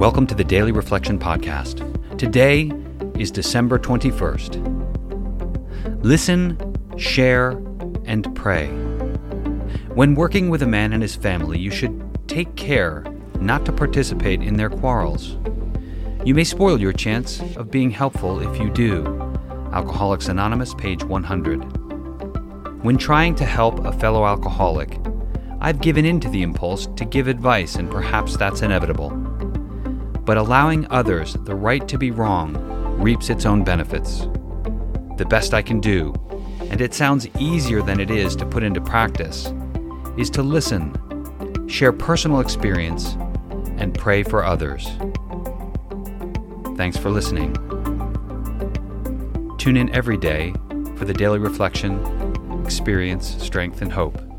Welcome to the Daily Reflection Podcast. Today is December 21st. Listen, share, and pray. When working with a man and his family, you should take care not to participate in their quarrels. You may spoil your chance of being helpful if you do. Alcoholics Anonymous, page 100. When trying to help a fellow alcoholic, I've given in to the impulse to give advice, and perhaps that's inevitable. But allowing others the right to be wrong reaps its own benefits. The best I can do, and it sounds easier than it is to put into practice, is to listen, share personal experience, and pray for others. Thanks for listening. Tune in every day for the daily reflection, experience, strength, and hope.